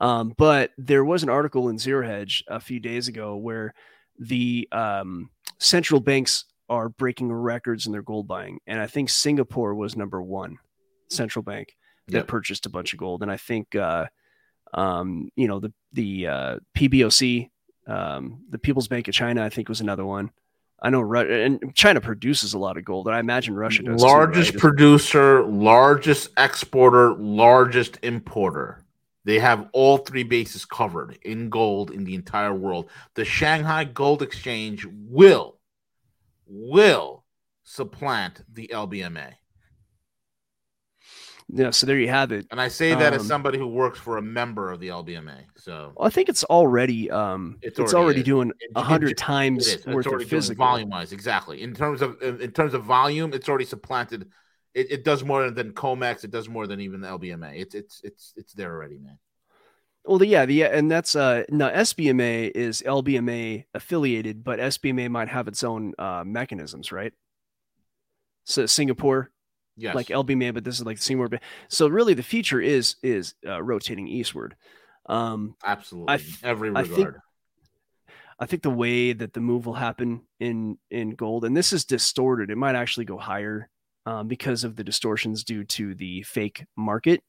Um, but there was an article in ZeroHedge a few days ago where the um, central banks are breaking records in their gold buying, and I think Singapore was number one central bank that Yep. purchased a bunch of gold, and I think uh, um, you know the the uh, PBOC, um, the People's Bank of China, I think was another one. I know, and China produces a lot of gold, and I imagine Russia does. too, largest right? producer, largest exporter, largest importer. They have all three bases covered in gold in the entire world. The Shanghai Gold Exchange will will supplant the LBMA. Yeah. So there you have it. And I say that as Um, somebody who works for a member of the LBMA. So Well, I think it's already um, It's it's, already already, doing a hundred times. It's worth already of physical. volume wise, exactly. In terms of in terms of volume, it's already supplanted. It, it does more than Comex. It does more than even the LBMA. It's it's it's it's there already, man. Well, the, yeah, the and that's uh no SBMA is LBMA affiliated, but SBMA might have its own uh mechanisms, right? So Singapore, Yes, like LB Man, but this is like Singapore. ba- So really, the future is is uh, rotating eastward. Um, absolutely. I th- Every I regard. think- I think the way that the move will happen in in gold, and this is distorted, it might actually go higher um, because of the distortions due to the fake market.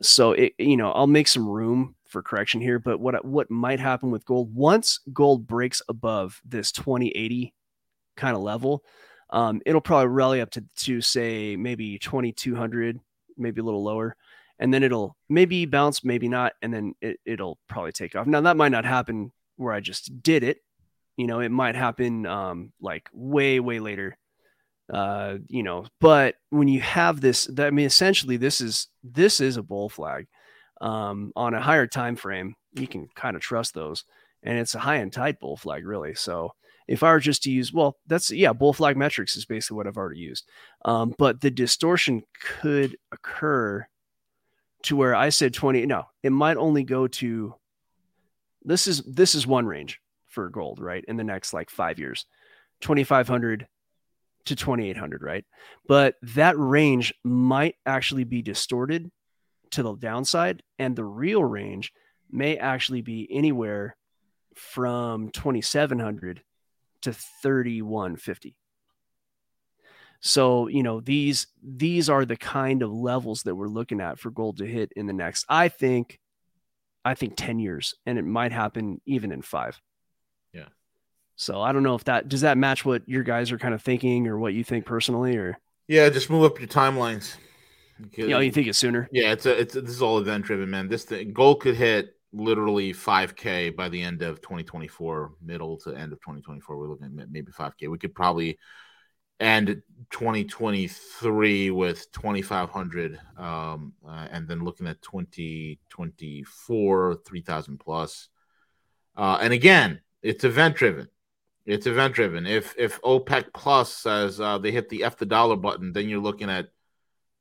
So it, you know, I'll make some room for correction here, but what what might happen with gold once gold breaks above this 2080 kind of level, um, it'll probably rally up to to say maybe 2200, maybe a little lower, and then it'll maybe bounce, maybe not, and then it, it'll probably take off. Now that might not happen where I just did it. You know, it might happen um, like way, way later. Uh, you know, but when you have this, I mean, essentially, this is this is a bull flag. Um, on a higher time frame, you can kind of trust those, and it's a high and tight bull flag, really. So if I were just to use, well, that's yeah, bull flag metrics is basically what I've already used. Um, but the distortion could occur to where I said 20. No, it might only go to this is this is one range for gold, right? In the next like five years, 2500 to 2800, right? But that range might actually be distorted to the downside, and the real range may actually be anywhere from 2700 to 3150. So, you know, these these are the kind of levels that we're looking at for gold to hit in the next I think I think 10 years and it might happen even in 5. Yeah. So, I don't know if that does that match what your guys are kind of thinking or what you think personally or yeah, just move up your timelines. you know, you think it's sooner. Yeah, it's a, it's a, this is all event driven, man. This thing, gold could hit literally 5k by the end of 2024, middle to end of 2024. We're looking at maybe 5k. We could probably end 2023 with 2500 um uh, and then looking at 2024 3000 plus uh and again it's event driven it's event driven if if opec plus says uh they hit the f the dollar button then you're looking at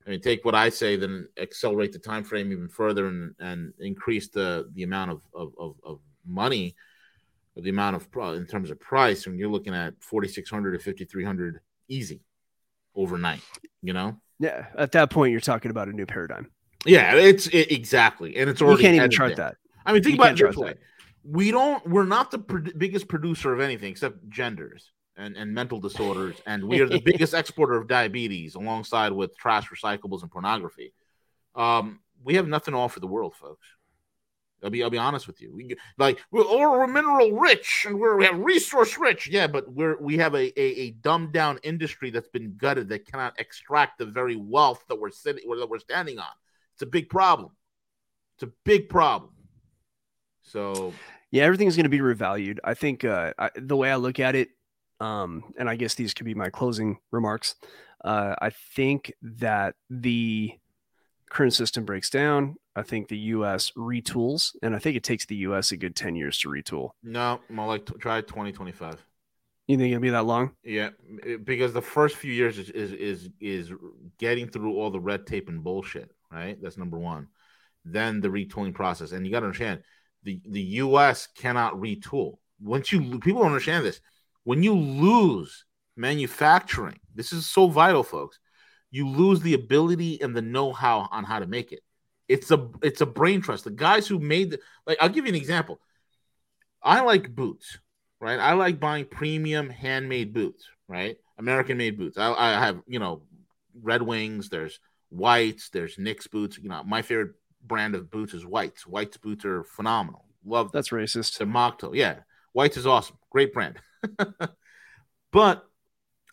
I mean, take what I say, then accelerate the time frame even further, and and increase the the amount of of, of, of money, or the amount of pro- in terms of price. When you're looking at forty six hundred to fifty three hundred easy overnight, you know. Yeah, at that point you're talking about a new paradigm. Yeah, it's it, exactly, and it's You can't even chart there. that. I mean, think You about it this way: we don't, we're not the pro- biggest producer of anything except genders and, and mental disorders, and we are the biggest exporter of diabetes, alongside with trash, recyclables, and pornography. Um, we have nothing to offer the world, folks. I'll be I'll be honest with you. We like we're or we're mineral rich and we're we have resource rich. Yeah, but we're we have a, a a dumbed down industry that's been gutted that cannot extract the very wealth that we're sitting that we're standing on. It's a big problem. It's a big problem. So Yeah, everything's going to be revalued. I think uh, I, the way I look at it, um, and I guess these could be my closing remarks. Uh, I think that the current system breaks down. I think the U.S. retools, and I think it takes the U.S. a good ten years to retool. no, more like t- try twenty twenty five. You think it'll be that long? Yeah, because the first few years is, is is is getting through all the red tape and bullshit. Right, that's number one. Then the retooling process, and you got to understand the the U.S. cannot retool. Once you people don't understand this, when you lose manufacturing, this is so vital, folks. You lose the ability and the know-how on how to make it. It's a it's a brain trust. The guys who made the like, I'll give you an example. I like boots right? I like buying premium handmade boots, right? American made boots. I, I have, you know, Red Wings, there's Whites, there's Nicks boots. You know, my favorite brand of boots is Whites. Whites boots are phenomenal. Love them. That's racist. They're mock toe. Yeah. Whites is awesome. Great brand. but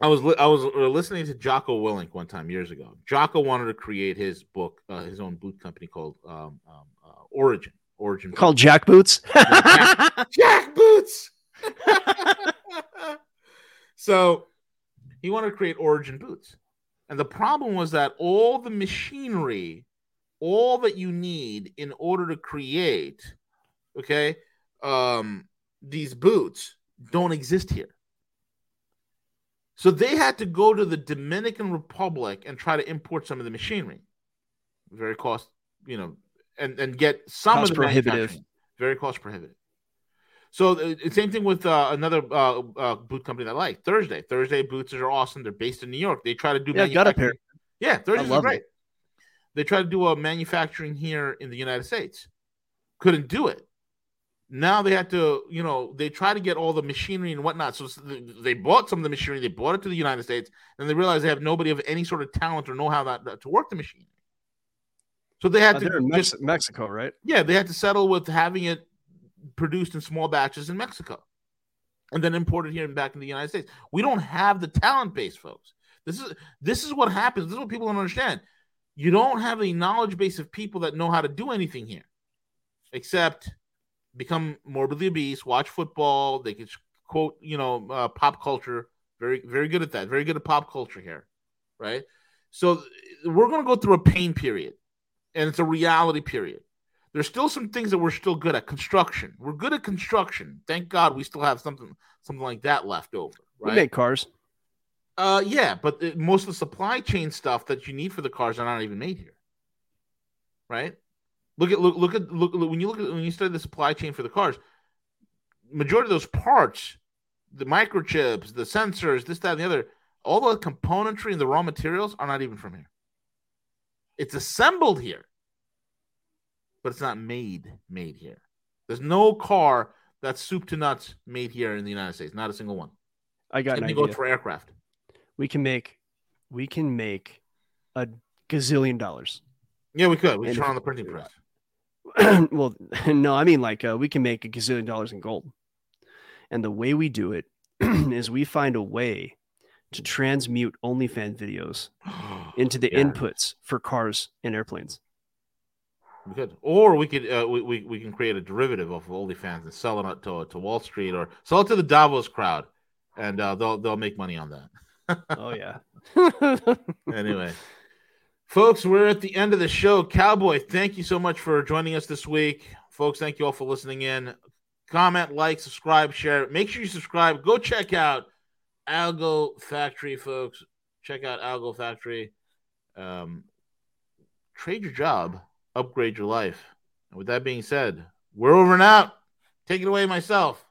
I was li- I was uh, listening to Jocko Willink one time years ago. Jocko wanted to create his book, uh, his own boot company called um, um, uh, Origin. Origin. Called Jack Boots. Jack Boots. so he wanted to create Origin Boots. And the problem was that all the machinery, all that you need in order to create, okay, um, these boots don't exist here. So they had to go to the Dominican Republic and try to import some of the machinery. Very cost, you know, and, and get some Cost of the prohibitive. Very cost prohibitive. So uh, it's same thing with uh, another uh, uh, boot company that I like Thursday. Thursday boots are awesome. They're based in New York. They try to do Yeah, got a pair. Yeah, Thursdays are great. They try to do a manufacturing here in the United States. Couldn't do it. Now they had to, you know, they try to get all the machinery and whatnot. So they bought some of the machinery. They bought it to the United States, and they realized they have nobody of any sort of talent or know how that, to work the machine. So they had Uh, to in just Mex- Mexico, right? yeah, they had to settle with having it produced in small batches in Mexico and then imported here and back in the United States. We don't have the talent base, folks. This is this is what happens. This is what people don't understand. You don't have a knowledge base of people that know how to do anything here, except become morbidly obese, watch football. They can quote, you know, uh, pop culture. Very, very good at that. Very good at pop culture here, right? So we're going to go through a pain period, and it's a reality period there's still some things that we're still good at. Construction. We're good at construction. Thank God we still have something something like that left over. We make cars. uh yeah, but the, most of the supply chain stuff that you need for the cars are not even made here. Right? Look at look look at look, look when you look at when you study the supply chain for the cars, majority of those parts, the microchips, the sensors, this, that, and the other, all the componentry and the raw materials are not even from here. It's assembled here but it's not made made here. There's no car that's soup to nuts made here in the United States. Not a single one. I got Same an thing goes for aircraft. we can make we can make a gazillion dollars. Yeah, we could. We And turn on the printing press. well, no, I mean like uh, we can make a gazillion dollars in gold. And the way we do it is we find a way to transmute OnlyFans videos into the Yeah. inputs for cars and airplanes. We could, or we could, uh, we, we we can create a derivative of OnlyFans and sell it to to Wall Street or sell it to the Davos crowd, and uh, they'll they'll make money on that. Oh yeah. anyway, folks, we're at the end of the show. Cowboy, thank you so much for joining us this week. Folks, thank you all for listening in. Comment, like, subscribe, share. Make sure you subscribe. Go check out Algo Factory, folks. Check out Algo Factory. Um, trade your job, upgrade your life. And with that being said, we're over and out. Take it away myself.